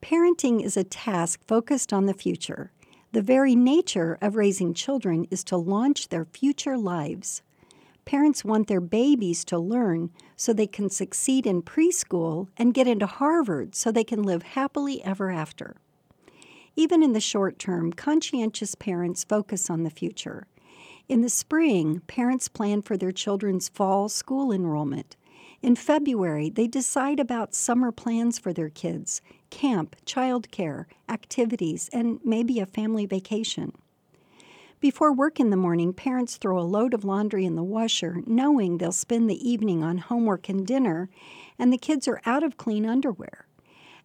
Parenting is a task focused on the future. The very nature of raising children is to launch their future lives. Parents want their babies to learn so they can succeed in preschool and get into Harvard so they can live happily ever after. Even in the short term, conscientious parents focus on the future. In the spring, parents plan for their children's fall school enrollment. In February, they decide about summer plans for their kids camp, childcare, activities, and maybe a family vacation. Before work in the morning, parents throw a load of laundry in the washer, knowing they'll spend the evening on homework and dinner, and the kids are out of clean underwear.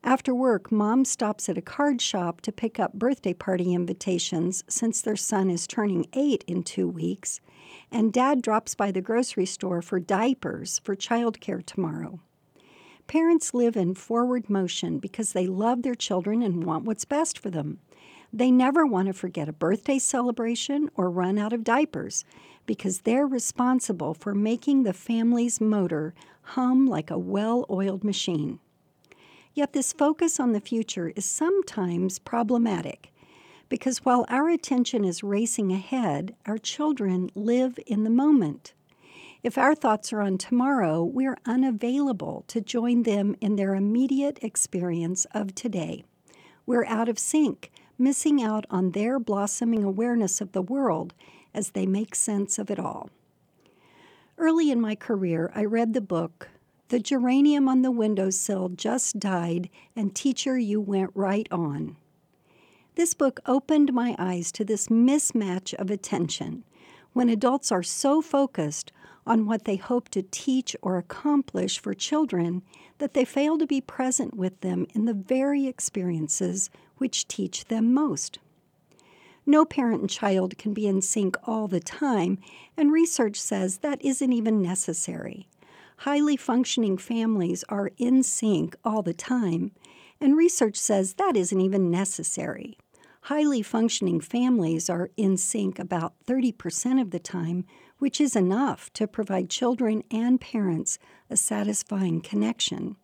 After work, mom stops at a card shop to pick up birthday party invitations since their son is turning eight in two weeks, and dad drops by the grocery store for diapers for childcare tomorrow. Parents live in forward motion because they love their children and want what's best for them. They never want to forget a birthday celebration or run out of diapers because they're responsible for making the family's motor hum like a well oiled machine. Yet this focus on the future is sometimes problematic because while our attention is racing ahead, our children live in the moment. If our thoughts are on tomorrow, we're unavailable to join them in their immediate experience of today. We're out of sync missing out on their blossoming awareness of the world as they make sense of it all. Early in my career, I read the book, The Geranium on the Windowsill Just Died, and Teacher, You Went Right On. This book opened my eyes to this mismatch of attention when adults are so focused on what they hope to teach or accomplish for children that they fail to be present with them in the very experiences which teach them most. No parent and child can be in sync all the time, and research says that isn't even necessary. Highly functioning families are in sync all the time, and research says that isn't even necessary. Highly functioning families are in sync about 30% of the time, which is enough to provide children and parents a satisfying connection.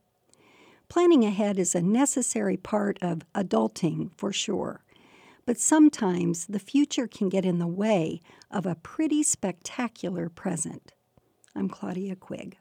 Planning ahead is a necessary part of adulting for sure, but sometimes the future can get in the way of a pretty spectacular present. I'm Claudia Quigg.